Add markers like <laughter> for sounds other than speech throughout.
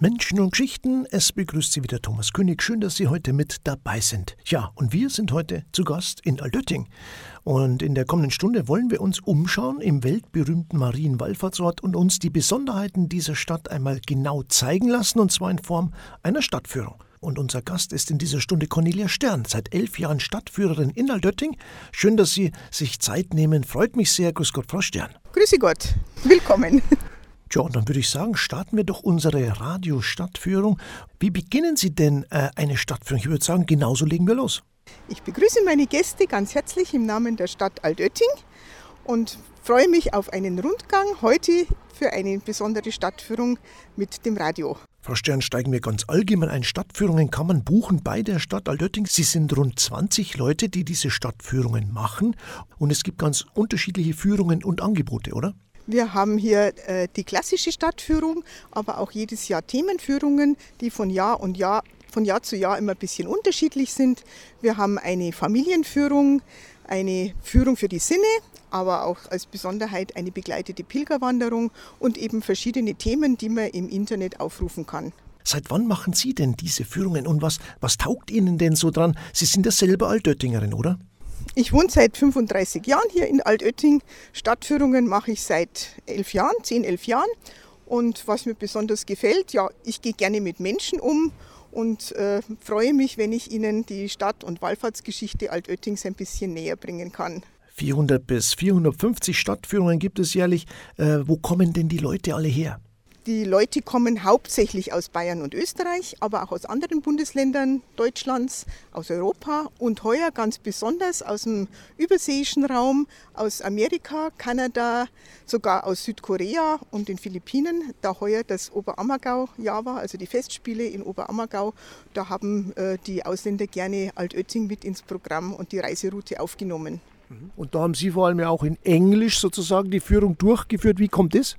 Menschen und Geschichten, es begrüßt Sie wieder Thomas König. Schön, dass Sie heute mit dabei sind. Ja, und wir sind heute zu Gast in Altötting. Und in der kommenden Stunde wollen wir uns umschauen im weltberühmten Marienwallfahrtsort und uns die Besonderheiten dieser Stadt einmal genau zeigen lassen, und zwar in Form einer Stadtführung. Und unser Gast ist in dieser Stunde Cornelia Stern, seit elf Jahren Stadtführerin in Altötting. Schön, dass Sie sich Zeit nehmen. Freut mich sehr. Grüß Gott, Frau Stern. Grüße Gott. Willkommen. Tja, und dann würde ich sagen, starten wir doch unsere Radiostadtführung. Wie beginnen Sie denn äh, eine Stadtführung? Ich würde sagen, genauso legen wir los. Ich begrüße meine Gäste ganz herzlich im Namen der Stadt Altötting und freue mich auf einen Rundgang heute für eine besondere Stadtführung mit dem Radio. Frau Stern, steigen wir ganz allgemein ein. Stadtführungen kann man buchen bei der Stadt Altötting. Sie sind rund 20 Leute, die diese Stadtführungen machen. Und es gibt ganz unterschiedliche Führungen und Angebote, oder? Wir haben hier äh, die klassische Stadtführung, aber auch jedes Jahr Themenführungen, die von Jahr und Jahr von Jahr zu Jahr immer ein bisschen unterschiedlich sind. Wir haben eine Familienführung, eine Führung für die Sinne, aber auch als Besonderheit eine begleitete Pilgerwanderung und eben verschiedene Themen, die man im Internet aufrufen kann. Seit wann machen Sie denn diese Führungen und was, was taugt Ihnen denn so dran? Sie sind ja selber Altöttingerin, oder? Ich wohne seit 35 Jahren hier in Altötting. Stadtführungen mache ich seit elf Jahren, 10, 11 Jahren. Und was mir besonders gefällt, ja, ich gehe gerne mit Menschen um und äh, freue mich, wenn ich Ihnen die Stadt- und Wallfahrtsgeschichte Altöttings ein bisschen näher bringen kann. 400 bis 450 Stadtführungen gibt es jährlich. Äh, wo kommen denn die Leute alle her? Die Leute kommen hauptsächlich aus Bayern und Österreich, aber auch aus anderen Bundesländern Deutschlands, aus Europa und heuer ganz besonders aus dem überseeischen Raum, aus Amerika, Kanada, sogar aus Südkorea und den Philippinen, da heuer das Oberammergau-Jahr war, also die Festspiele in Oberammergau. Da haben äh, die Ausländer gerne Altötting mit ins Programm und die Reiseroute aufgenommen. Und da haben Sie vor allem ja auch in Englisch sozusagen die Führung durchgeführt. Wie kommt das?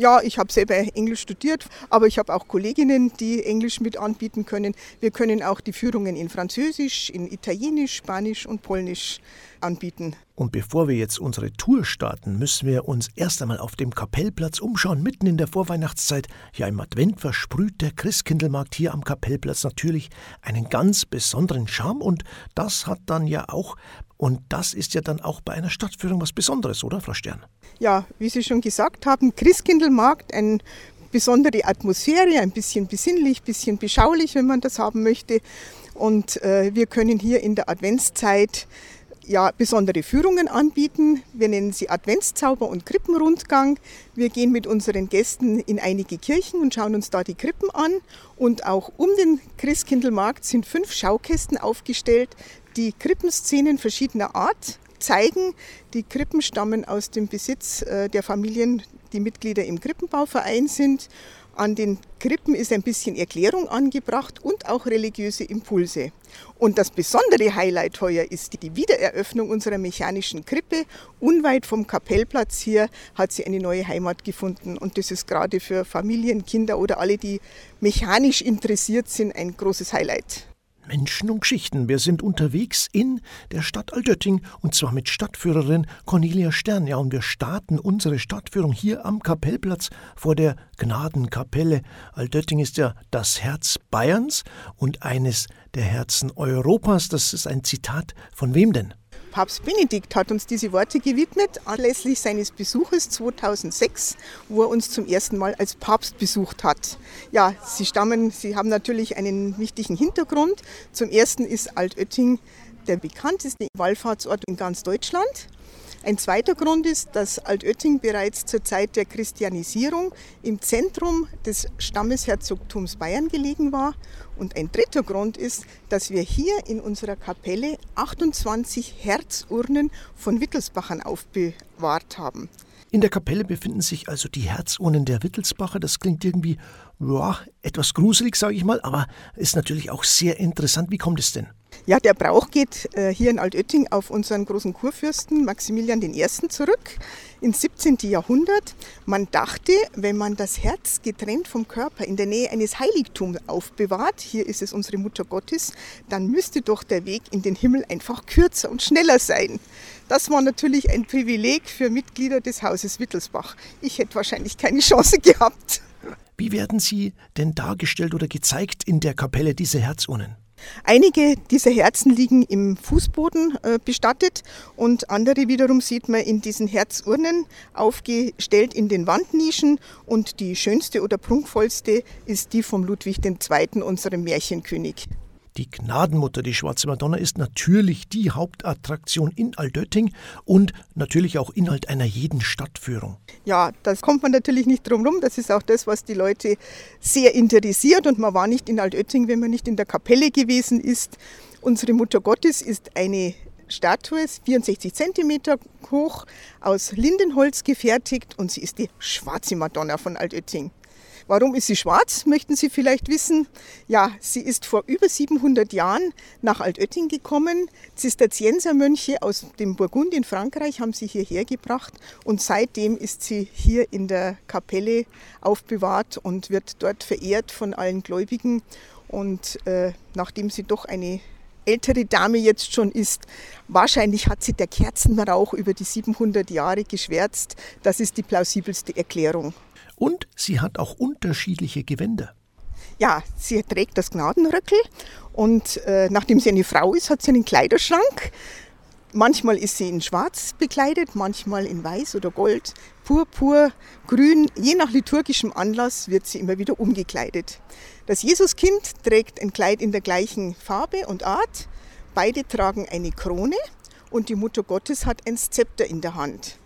Ja, ich habe selber Englisch studiert, aber ich habe auch Kolleginnen, die Englisch mit anbieten können. Wir können auch die Führungen in Französisch, in Italienisch, Spanisch und Polnisch anbieten. Und bevor wir jetzt unsere Tour starten, müssen wir uns erst einmal auf dem Kapellplatz umschauen, mitten in der Vorweihnachtszeit. Ja, im Advent versprüht der Christkindlmarkt hier am Kapellplatz natürlich einen ganz besonderen Charme und das hat dann ja auch, und das ist ja dann auch bei einer Stadtführung was Besonderes, oder, Frau Stern? Ja, wie Sie schon gesagt haben, Christkindlmarkt, ein besondere Atmosphäre, ein bisschen besinnlich, ein bisschen beschaulich, wenn man das haben möchte. Und äh, wir können hier in der Adventszeit ja, besondere Führungen anbieten. Wir nennen sie Adventszauber und Krippenrundgang. Wir gehen mit unseren Gästen in einige Kirchen und schauen uns da die Krippen an. Und auch um den Christkindlmarkt sind fünf Schaukästen aufgestellt, die Krippenszenen verschiedener Art zeigen. Die Krippen stammen aus dem Besitz äh, der Familien, die Mitglieder im Krippenbauverein sind. An den Krippen ist ein bisschen Erklärung angebracht und auch religiöse Impulse. Und das besondere Highlight heuer ist die Wiedereröffnung unserer mechanischen Krippe. Unweit vom Kapellplatz hier hat sie eine neue Heimat gefunden. Und das ist gerade für Familien, Kinder oder alle, die mechanisch interessiert sind, ein großes Highlight. Menschen und Geschichten. Wir sind unterwegs in der Stadt Altötting und zwar mit Stadtführerin Cornelia Stern. Ja, und wir starten unsere Stadtführung hier am Kapellplatz vor der Gnadenkapelle. Altötting ist ja das Herz Bayerns und eines der Herzen Europas. Das ist ein Zitat von wem denn? Papst Benedikt hat uns diese Worte gewidmet, anlässlich seines Besuches 2006, wo er uns zum ersten Mal als Papst besucht hat. Ja, sie stammen, sie haben natürlich einen wichtigen Hintergrund. Zum ersten ist Altötting der bekannteste Wallfahrtsort in ganz Deutschland. Ein zweiter Grund ist, dass Altötting bereits zur Zeit der Christianisierung im Zentrum des Stammesherzogtums Bayern gelegen war. Und ein dritter Grund ist, dass wir hier in unserer Kapelle 28 Herzurnen von Wittelsbachern aufbewahrt haben. In der Kapelle befinden sich also die Herzurnen der Wittelsbacher. Das klingt irgendwie ja, etwas gruselig, sage ich mal, aber ist natürlich auch sehr interessant. Wie kommt es denn? Ja, der Brauch geht äh, hier in Altötting auf unseren großen Kurfürsten Maximilian I. zurück ins 17. Jahrhundert. Man dachte, wenn man das Herz getrennt vom Körper in der Nähe eines Heiligtums aufbewahrt, hier ist es unsere Mutter Gottes, dann müsste doch der Weg in den Himmel einfach kürzer und schneller sein. Das war natürlich ein Privileg für Mitglieder des Hauses Wittelsbach. Ich hätte wahrscheinlich keine Chance <laughs> gehabt. Wie werden sie denn dargestellt oder gezeigt in der Kapelle diese Herzurnen? Einige dieser Herzen liegen im Fußboden äh, bestattet und andere wiederum sieht man in diesen Herzurnen aufgestellt in den Wandnischen und die schönste oder prunkvollste ist die vom Ludwig II., unserem Märchenkönig. Die Gnadenmutter, die Schwarze Madonna, ist natürlich die Hauptattraktion in Altötting und natürlich auch Inhalt einer jeden Stadtführung. Ja, das kommt man natürlich nicht drum rum. Das ist auch das, was die Leute sehr interessiert. Und man war nicht in Altötting, wenn man nicht in der Kapelle gewesen ist. Unsere Mutter Gottes ist eine Statue, 64 cm hoch, aus Lindenholz gefertigt und sie ist die schwarze Madonna von Altötting. Warum ist sie schwarz, möchten Sie vielleicht wissen? Ja, sie ist vor über 700 Jahren nach Altötting gekommen. Zisterziensermönche aus dem Burgund in Frankreich haben sie hierher gebracht und seitdem ist sie hier in der Kapelle aufbewahrt und wird dort verehrt von allen Gläubigen. Und äh, nachdem sie doch eine ältere Dame jetzt schon ist. Wahrscheinlich hat sie der Kerzenrauch über die 700 Jahre geschwärzt. Das ist die plausibelste Erklärung. Und sie hat auch unterschiedliche Gewänder. Ja, sie trägt das Gnadenröckel und äh, nachdem sie eine Frau ist, hat sie einen Kleiderschrank. Manchmal ist sie in Schwarz bekleidet, manchmal in Weiß oder Gold, Purpur, Grün. Je nach liturgischem Anlass wird sie immer wieder umgekleidet. Das Jesuskind trägt ein Kleid in der gleichen Farbe und Art. Beide tragen eine Krone und die Mutter Gottes hat ein Zepter in der Hand.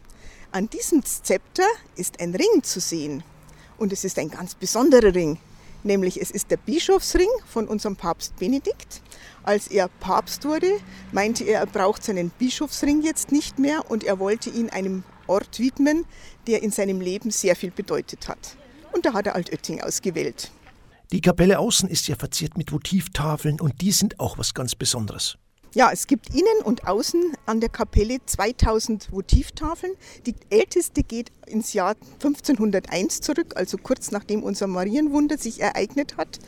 An diesem Zepter ist ein Ring zu sehen. Und es ist ein ganz besonderer Ring. Nämlich es ist der Bischofsring von unserem Papst Benedikt. Als er Papst wurde, meinte er, er braucht seinen Bischofsring jetzt nicht mehr und er wollte ihn einem Ort widmen, der in seinem Leben sehr viel bedeutet hat. Und da hat er Altötting ausgewählt. Die Kapelle außen ist ja verziert mit Votivtafeln und die sind auch was ganz Besonderes. Ja, es gibt innen und außen an der Kapelle 2000 Votivtafeln. Die älteste geht ins Jahr 1501 zurück, also kurz nachdem unser Marienwunder sich ereignet hat.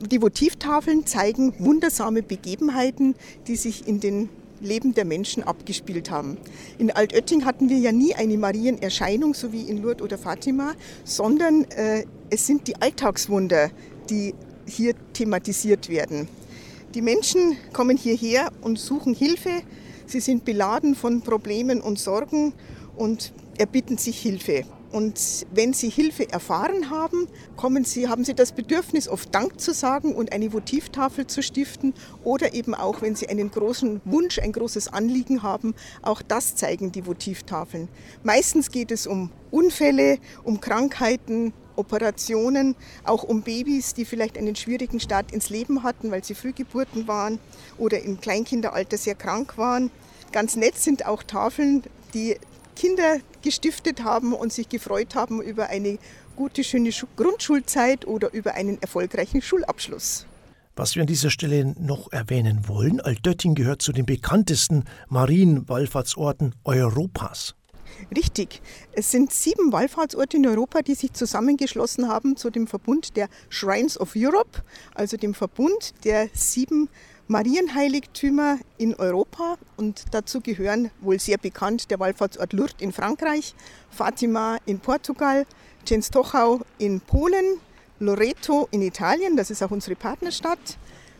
Die Votivtafeln zeigen wundersame Begebenheiten, die sich in den Leben der Menschen abgespielt haben. In Altötting hatten wir ja nie eine Marienerscheinung, so wie in Lourdes oder Fatima, sondern äh, es sind die Alltagswunder, die hier thematisiert werden. Die Menschen kommen hierher und suchen Hilfe. Sie sind beladen von Problemen und Sorgen und erbitten sich Hilfe. Und wenn sie Hilfe erfahren haben, kommen sie, haben sie das Bedürfnis, oft Dank zu sagen und eine Votivtafel zu stiften. Oder eben auch, wenn sie einen großen Wunsch, ein großes Anliegen haben, auch das zeigen die Votivtafeln. Meistens geht es um Unfälle, um Krankheiten, Operationen, auch um Babys, die vielleicht einen schwierigen Start ins Leben hatten, weil sie Frühgeburten waren oder im Kleinkinderalter sehr krank waren. Ganz nett sind auch Tafeln, die Kinder gestiftet haben und sich gefreut haben über eine gute, schöne Grundschulzeit oder über einen erfolgreichen Schulabschluss. Was wir an dieser Stelle noch erwähnen wollen, Altötting gehört zu den bekanntesten Marienwallfahrtsorten Europas. Richtig. Es sind sieben Wallfahrtsorte in Europa, die sich zusammengeschlossen haben zu dem Verbund der Shrines of Europe, also dem Verbund der sieben Marienheiligtümer in Europa und dazu gehören wohl sehr bekannt der Wallfahrtsort Lourdes in Frankreich, Fatima in Portugal, Częstochow in Polen, Loreto in Italien, das ist auch unsere Partnerstadt,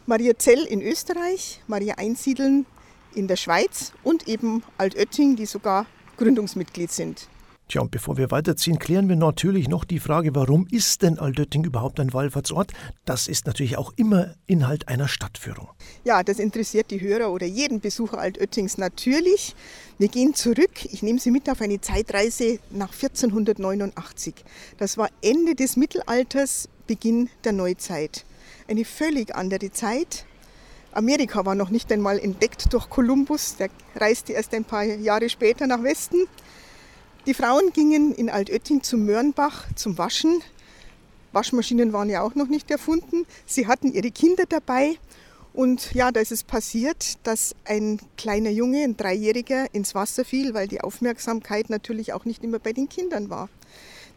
Maria Zell in Österreich, Maria Einsiedeln in der Schweiz und eben Altötting, die sogar Gründungsmitglied sind. Tja, und bevor wir weiterziehen, klären wir natürlich noch die Frage, warum ist denn Altötting überhaupt ein Wallfahrtsort? Das ist natürlich auch immer Inhalt einer Stadtführung. Ja, das interessiert die Hörer oder jeden Besucher Altöttings natürlich. Wir gehen zurück, ich nehme Sie mit auf eine Zeitreise nach 1489. Das war Ende des Mittelalters, Beginn der Neuzeit. Eine völlig andere Zeit. Amerika war noch nicht einmal entdeckt durch Kolumbus, der reiste erst ein paar Jahre später nach Westen. Die Frauen gingen in Altötting zum Mörnbach zum Waschen. Waschmaschinen waren ja auch noch nicht erfunden. Sie hatten ihre Kinder dabei Und ja, da ist es passiert, dass ein kleiner Junge, ein Dreijähriger, ins Wasser fiel, weil die Aufmerksamkeit natürlich auch nicht immer bei den Kindern war.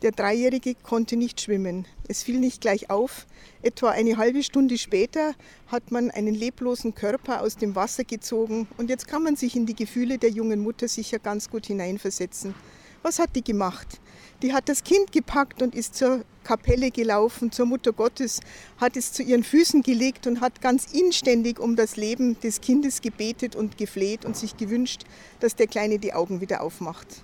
Der Dreijährige konnte nicht schwimmen. Es fiel nicht gleich auf. Etwa eine halbe Stunde später hat man einen leblosen Körper aus dem Wasser gezogen und jetzt kann man sich in die Gefühle der jungen Mutter sicher ganz gut hineinversetzen. Was hat die gemacht? Die hat das Kind gepackt und ist zur Kapelle gelaufen, zur Mutter Gottes, hat es zu ihren Füßen gelegt und hat ganz inständig um das Leben des Kindes gebetet und gefleht und sich gewünscht, dass der Kleine die Augen wieder aufmacht.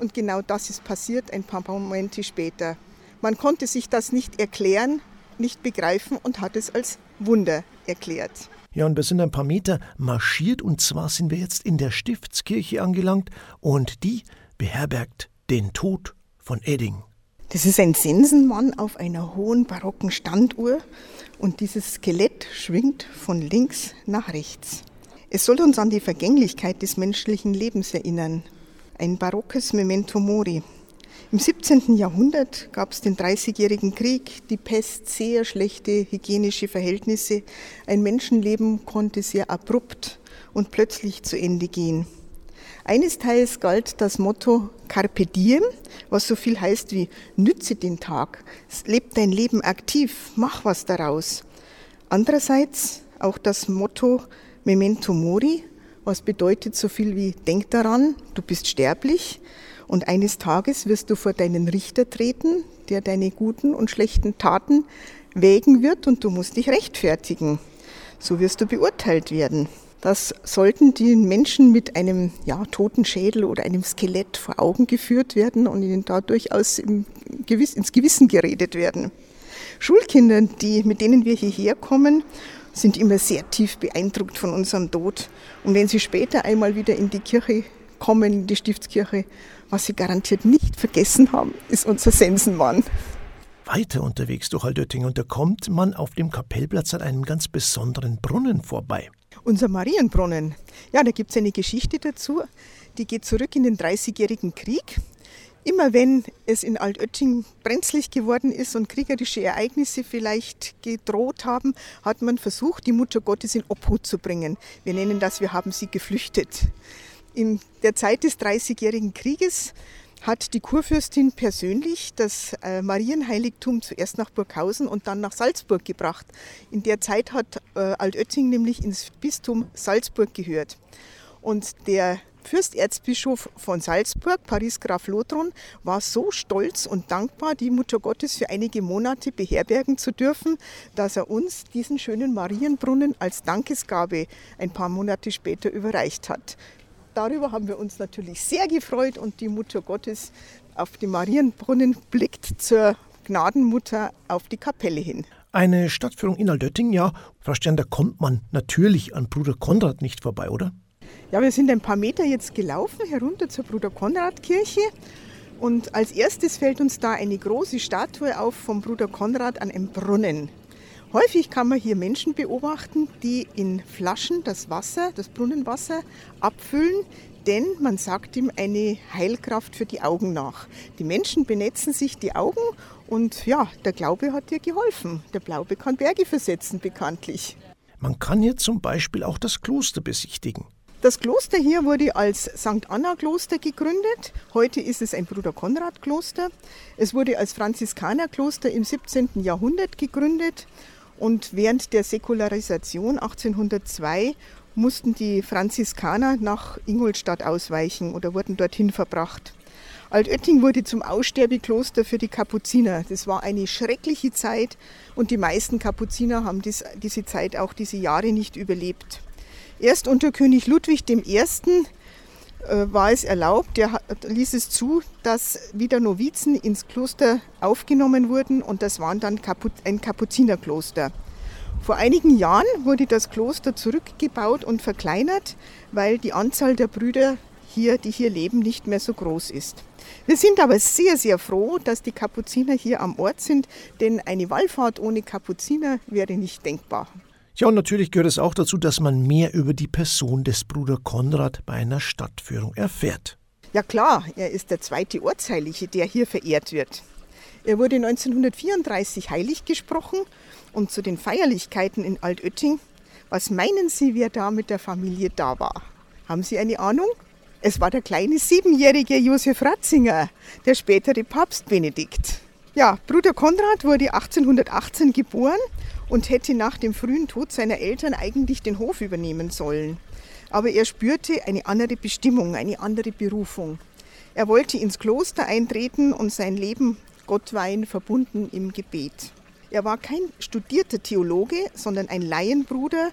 Und genau das ist passiert ein paar Momente später. Man konnte sich das nicht erklären, nicht begreifen und hat es als Wunder erklärt. Ja, und wir sind ein paar Meter marschiert und zwar sind wir jetzt in der Stiftskirche angelangt und die beherbergt den Tod von Edding. Das ist ein Sensenmann auf einer hohen barocken Standuhr und dieses Skelett schwingt von links nach rechts. Es soll uns an die Vergänglichkeit des menschlichen Lebens erinnern ein barockes Memento Mori. Im 17. Jahrhundert gab es den Dreißigjährigen Krieg, die Pest, sehr schlechte hygienische Verhältnisse. Ein Menschenleben konnte sehr abrupt und plötzlich zu Ende gehen. Eines Teils galt das Motto Carpe Diem, was so viel heißt wie nütze den Tag, leb dein Leben aktiv, mach was daraus. Andererseits auch das Motto Memento Mori, was bedeutet so viel wie denk daran, du bist sterblich und eines Tages wirst du vor deinen Richter treten, der deine guten und schlechten Taten wägen wird und du musst dich rechtfertigen. So wirst du beurteilt werden. Das sollten die Menschen mit einem ja, toten Schädel oder einem Skelett vor Augen geführt werden und ihnen da durchaus ins Gewissen geredet werden. Schulkinder, die, mit denen wir hierher kommen sind immer sehr tief beeindruckt von unserem Tod. Und wenn sie später einmal wieder in die Kirche kommen, in die Stiftskirche, was sie garantiert nicht vergessen haben, ist unser Sensenmann. Weiter unterwegs durch Altötting und da kommt man auf dem Kapellplatz an einem ganz besonderen Brunnen vorbei. Unser Marienbrunnen. Ja, da gibt es eine Geschichte dazu. Die geht zurück in den Dreißigjährigen Krieg. Immer wenn es in Altötting brenzlig geworden ist und kriegerische Ereignisse vielleicht gedroht haben, hat man versucht, die Mutter Gottes in Obhut zu bringen. Wir nennen das, wir haben sie geflüchtet. In der Zeit des Dreißigjährigen Krieges hat die Kurfürstin persönlich das äh, Marienheiligtum zuerst nach Burghausen und dann nach Salzburg gebracht. In der Zeit hat äh, Altötting nämlich ins Bistum Salzburg gehört. Und der Fürsterzbischof von Salzburg, Paris Graf Lothron, war so stolz und dankbar, die Mutter Gottes für einige Monate beherbergen zu dürfen, dass er uns diesen schönen Marienbrunnen als Dankesgabe ein paar Monate später überreicht hat. Darüber haben wir uns natürlich sehr gefreut und die Mutter Gottes auf den Marienbrunnen blickt zur Gnadenmutter auf die Kapelle hin. Eine Stadtführung in Altötting, ja, Frau Stern, da kommt man natürlich an Bruder Konrad nicht vorbei, oder? Ja, wir sind ein paar Meter jetzt gelaufen, herunter zur Bruder Konrad Kirche. Und als erstes fällt uns da eine große Statue auf vom Bruder Konrad an einem Brunnen. Häufig kann man hier Menschen beobachten, die in Flaschen das Wasser, das Brunnenwasser abfüllen, denn man sagt ihm eine Heilkraft für die Augen nach. Die Menschen benetzen sich die Augen und ja, der Glaube hat dir geholfen. Der Glaube kann Berge versetzen, bekanntlich. Man kann hier zum Beispiel auch das Kloster besichtigen. Das Kloster hier wurde als St. Anna Kloster gegründet. Heute ist es ein Bruder Konrad Kloster. Es wurde als Franziskanerkloster im 17. Jahrhundert gegründet und während der Säkularisation 1802 mussten die Franziskaner nach Ingolstadt ausweichen oder wurden dorthin verbracht. Altötting wurde zum Aussterbekloster für die Kapuziner. Das war eine schreckliche Zeit und die meisten Kapuziner haben dies, diese Zeit auch diese Jahre nicht überlebt. Erst unter König Ludwig I. Äh, war es erlaubt, der ließ es zu, dass wieder Novizen ins Kloster aufgenommen wurden und das waren dann ein Kapuzinerkloster. Vor einigen Jahren wurde das Kloster zurückgebaut und verkleinert, weil die Anzahl der Brüder hier, die hier leben, nicht mehr so groß ist. Wir sind aber sehr, sehr froh, dass die Kapuziner hier am Ort sind, denn eine Wallfahrt ohne Kapuziner wäre nicht denkbar. Ja, und natürlich gehört es auch dazu, dass man mehr über die Person des Bruder Konrad bei einer Stadtführung erfährt. Ja klar, er ist der zweite Ortsheilige, der hier verehrt wird. Er wurde 1934 heilig gesprochen und zu den Feierlichkeiten in Altötting Was meinen Sie, wer da mit der Familie da war? Haben Sie eine Ahnung? Es war der kleine siebenjährige Josef Ratzinger, der spätere Papst Benedikt. Ja, Bruder Konrad wurde 1818 geboren und hätte nach dem frühen Tod seiner Eltern eigentlich den Hof übernehmen sollen. Aber er spürte eine andere Bestimmung, eine andere Berufung. Er wollte ins Kloster eintreten und sein Leben Gott weihen, verbunden im Gebet. Er war kein studierter Theologe, sondern ein Laienbruder,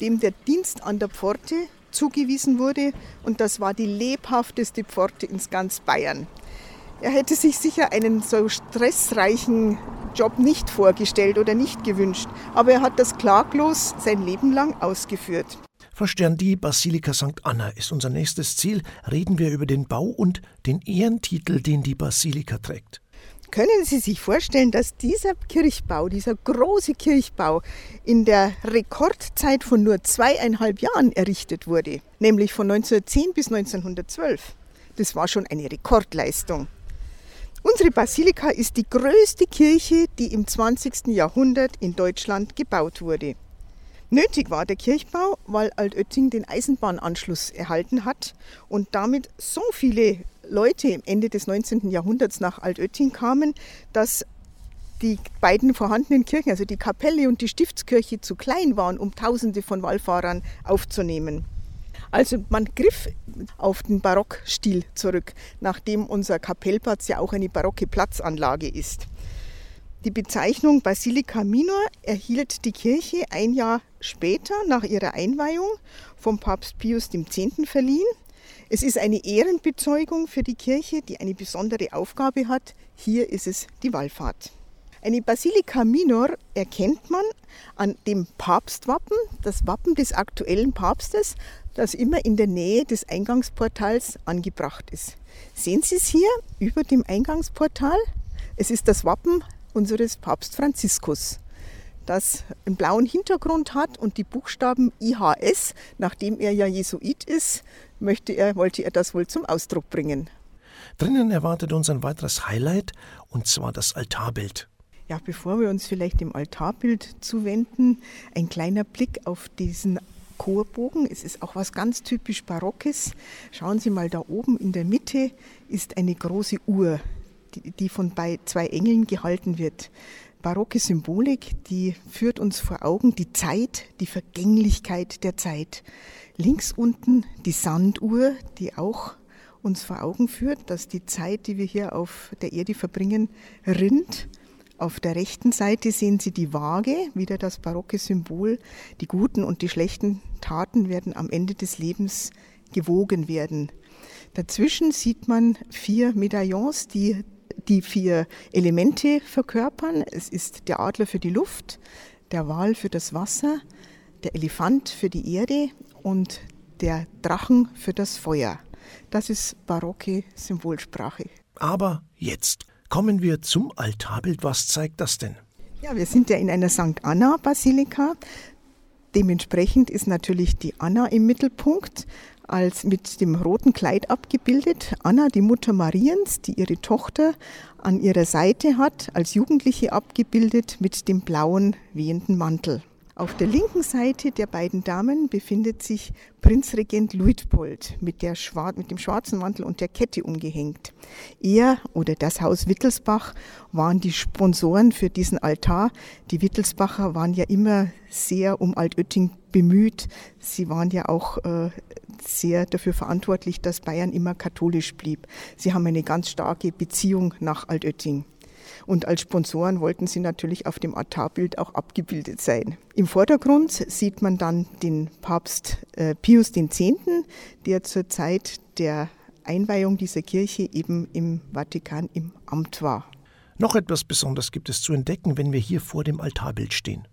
dem der Dienst an der Pforte zugewiesen wurde und das war die lebhafteste Pforte ins ganz Bayern. Er hätte sich sicher einen so stressreichen Job nicht vorgestellt oder nicht gewünscht, aber er hat das klaglos sein Leben lang ausgeführt. Frau Stern, die Basilika St. Anna ist unser nächstes Ziel. Reden wir über den Bau und den Ehrentitel, den die Basilika trägt. Können Sie sich vorstellen, dass dieser Kirchbau, dieser große Kirchbau in der Rekordzeit von nur zweieinhalb Jahren errichtet wurde, nämlich von 1910 bis 1912? Das war schon eine Rekordleistung. Unsere Basilika ist die größte Kirche, die im 20. Jahrhundert in Deutschland gebaut wurde. Nötig war der Kirchbau, weil Altötting den Eisenbahnanschluss erhalten hat und damit so viele Leute Ende des 19. Jahrhunderts nach Altötting kamen, dass die beiden vorhandenen Kirchen, also die Kapelle und die Stiftskirche, zu klein waren, um Tausende von Wallfahrern aufzunehmen. Also man griff auf den Barockstil zurück, nachdem unser Kapellplatz ja auch eine barocke Platzanlage ist. Die Bezeichnung Basilica Minor erhielt die Kirche ein Jahr später nach ihrer Einweihung vom Papst Pius X. verliehen. Es ist eine Ehrenbezeugung für die Kirche, die eine besondere Aufgabe hat. Hier ist es die Wallfahrt. Eine Basilika Minor erkennt man an dem Papstwappen, das Wappen des aktuellen Papstes, das immer in der Nähe des Eingangsportals angebracht ist. Sehen Sie es hier über dem Eingangsportal? Es ist das Wappen unseres Papst Franziskus das einen blauen Hintergrund hat und die Buchstaben IHS, nachdem er ja Jesuit ist, möchte er, wollte er das wohl zum Ausdruck bringen. Drinnen erwartet uns ein weiteres Highlight, und zwar das Altarbild. Ja, bevor wir uns vielleicht dem Altarbild zuwenden, ein kleiner Blick auf diesen Chorbogen. Es ist auch was ganz typisch Barockes. Schauen Sie mal, da oben in der Mitte ist eine große Uhr, die, die von zwei Engeln gehalten wird barocke Symbolik, die führt uns vor Augen die Zeit, die Vergänglichkeit der Zeit. Links unten die Sanduhr, die auch uns vor Augen führt, dass die Zeit, die wir hier auf der Erde verbringen, rinnt. Auf der rechten Seite sehen Sie die Waage, wieder das barocke Symbol. Die guten und die schlechten Taten werden am Ende des Lebens gewogen werden. Dazwischen sieht man vier Medaillons, die die vier Elemente verkörpern. Es ist der Adler für die Luft, der Wal für das Wasser, der Elefant für die Erde und der Drachen für das Feuer. Das ist barocke Symbolsprache. Aber jetzt kommen wir zum Altarbild. Was zeigt das denn? Ja, wir sind ja in einer St. Anna-Basilika. Dementsprechend ist natürlich die Anna im Mittelpunkt als mit dem roten Kleid abgebildet. Anna, die Mutter Mariens, die ihre Tochter an ihrer Seite hat, als Jugendliche abgebildet mit dem blauen wehenden Mantel. Auf der linken Seite der beiden Damen befindet sich Prinzregent Luitpold mit, der, mit dem schwarzen Mantel und der Kette umgehängt. Er oder das Haus Wittelsbach waren die Sponsoren für diesen Altar. Die Wittelsbacher waren ja immer sehr um Altötting bemüht. Sie waren ja auch äh, sehr dafür verantwortlich, dass Bayern immer katholisch blieb. Sie haben eine ganz starke Beziehung nach Altötting. Und als Sponsoren wollten sie natürlich auf dem Altarbild auch abgebildet sein. Im Vordergrund sieht man dann den Papst äh, Pius X., der zur Zeit der Einweihung dieser Kirche eben im Vatikan im Amt war. Noch etwas Besonderes gibt es zu entdecken, wenn wir hier vor dem Altarbild stehen.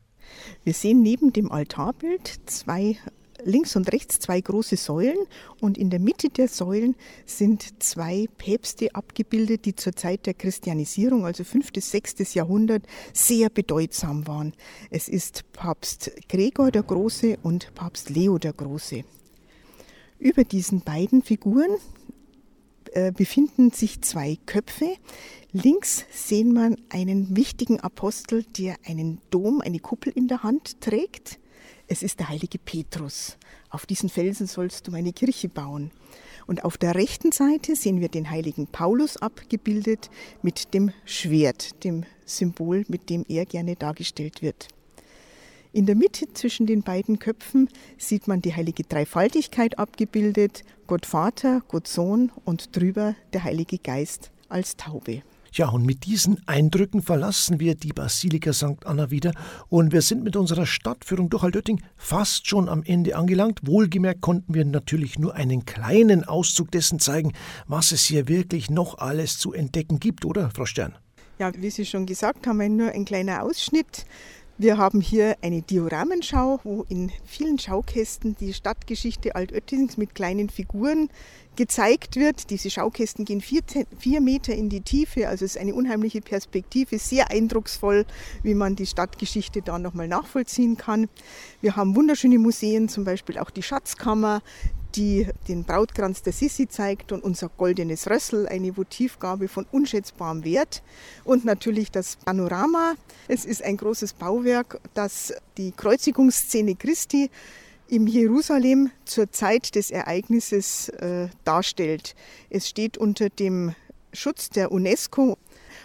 Wir sehen neben dem Altarbild zwei links und rechts zwei große Säulen und in der Mitte der Säulen sind zwei Päpste abgebildet, die zur Zeit der Christianisierung, also 5. bis 6. Jahrhundert, sehr bedeutsam waren. Es ist Papst Gregor der Große und Papst Leo der Große. Über diesen beiden Figuren äh, befinden sich zwei Köpfe. Links sehen wir einen wichtigen Apostel, der einen Dom, eine Kuppel in der Hand trägt. Es ist der heilige Petrus. Auf diesen Felsen sollst du meine Kirche bauen. Und auf der rechten Seite sehen wir den heiligen Paulus abgebildet mit dem Schwert, dem Symbol, mit dem er gerne dargestellt wird. In der Mitte zwischen den beiden Köpfen sieht man die heilige Dreifaltigkeit abgebildet, Gott Vater, Gott Sohn und drüber der Heilige Geist als Taube. Ja, und mit diesen Eindrücken verlassen wir die Basilika St. Anna wieder und wir sind mit unserer Stadtführung durch Altötting fast schon am Ende angelangt. Wohlgemerkt konnten wir natürlich nur einen kleinen Auszug dessen zeigen, was es hier wirklich noch alles zu entdecken gibt, oder, Frau Stern? Ja, wie Sie schon gesagt haben, nur ein kleiner Ausschnitt. Wir haben hier eine Dioramenschau, wo in vielen Schaukästen die Stadtgeschichte Altöttings mit kleinen Figuren gezeigt wird. Diese Schaukästen gehen vier, vier, Meter in die Tiefe, also es ist eine unheimliche Perspektive, sehr eindrucksvoll, wie man die Stadtgeschichte da nochmal nachvollziehen kann. Wir haben wunderschöne Museen, zum Beispiel auch die Schatzkammer, die den Brautkranz der Sissi zeigt und unser goldenes Rössel, eine Votivgabe von unschätzbarem Wert. Und natürlich das Panorama. Es ist ein großes Bauwerk, das die Kreuzigungsszene Christi im Jerusalem zur Zeit des Ereignisses äh, darstellt. Es steht unter dem Schutz der UNESCO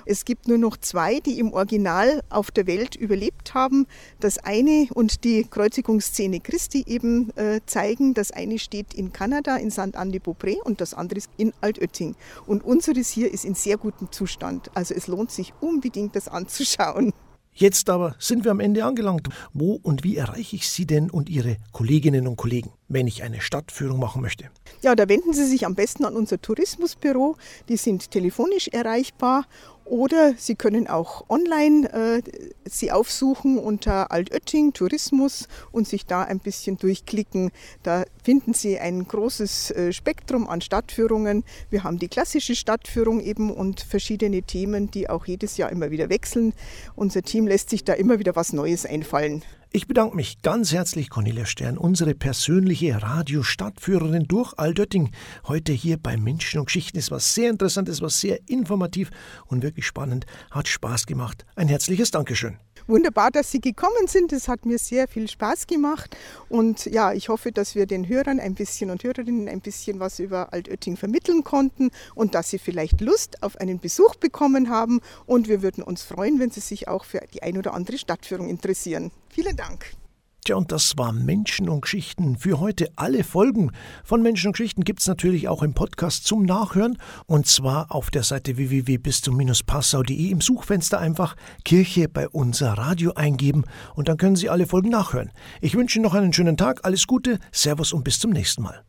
es gibt nur noch zwei, die im Original auf der Welt überlebt haben. Das eine und die Kreuzigungsszene Christi eben äh, zeigen. Das eine steht in Kanada, in Saint-Anne-de-Beaupré und das andere ist in Altötting. Und unseres hier ist in sehr gutem Zustand. Also es lohnt sich unbedingt, das anzuschauen. Jetzt aber sind wir am Ende angelangt. Wo und wie erreiche ich Sie denn und Ihre Kolleginnen und Kollegen, wenn ich eine Stadtführung machen möchte? Ja, da wenden Sie sich am besten an unser Tourismusbüro. Die sind telefonisch erreichbar oder Sie können auch online äh, sie aufsuchen unter Altötting Tourismus und sich da ein bisschen durchklicken. Da finden Sie ein großes äh, Spektrum an Stadtführungen. Wir haben die klassische Stadtführung eben und verschiedene Themen, die auch jedes Jahr immer wieder wechseln. Unser Team lässt sich da immer wieder was Neues einfallen. Ich bedanke mich ganz herzlich, Cornelia Stern, unsere persönliche Radiostadtführerin durch Aldötting. Heute hier bei Menschen und Geschichten. Es war sehr interessant, es war sehr informativ und wirklich spannend. Hat Spaß gemacht. Ein herzliches Dankeschön. Wunderbar, dass Sie gekommen sind. Es hat mir sehr viel Spaß gemacht. Und ja, ich hoffe, dass wir den Hörern ein bisschen und Hörerinnen ein bisschen was über Altötting vermitteln konnten und dass Sie vielleicht Lust auf einen Besuch bekommen haben. Und wir würden uns freuen, wenn Sie sich auch für die ein oder andere Stadtführung interessieren. Vielen Dank. Tja, und das war Menschen und Geschichten für heute. Alle Folgen von Menschen und Geschichten gibt es natürlich auch im Podcast zum Nachhören. Und zwar auf der Seite www.bistum-passau.de im Suchfenster einfach Kirche bei unser Radio eingeben und dann können Sie alle Folgen nachhören. Ich wünsche Ihnen noch einen schönen Tag, alles Gute, Servus und bis zum nächsten Mal.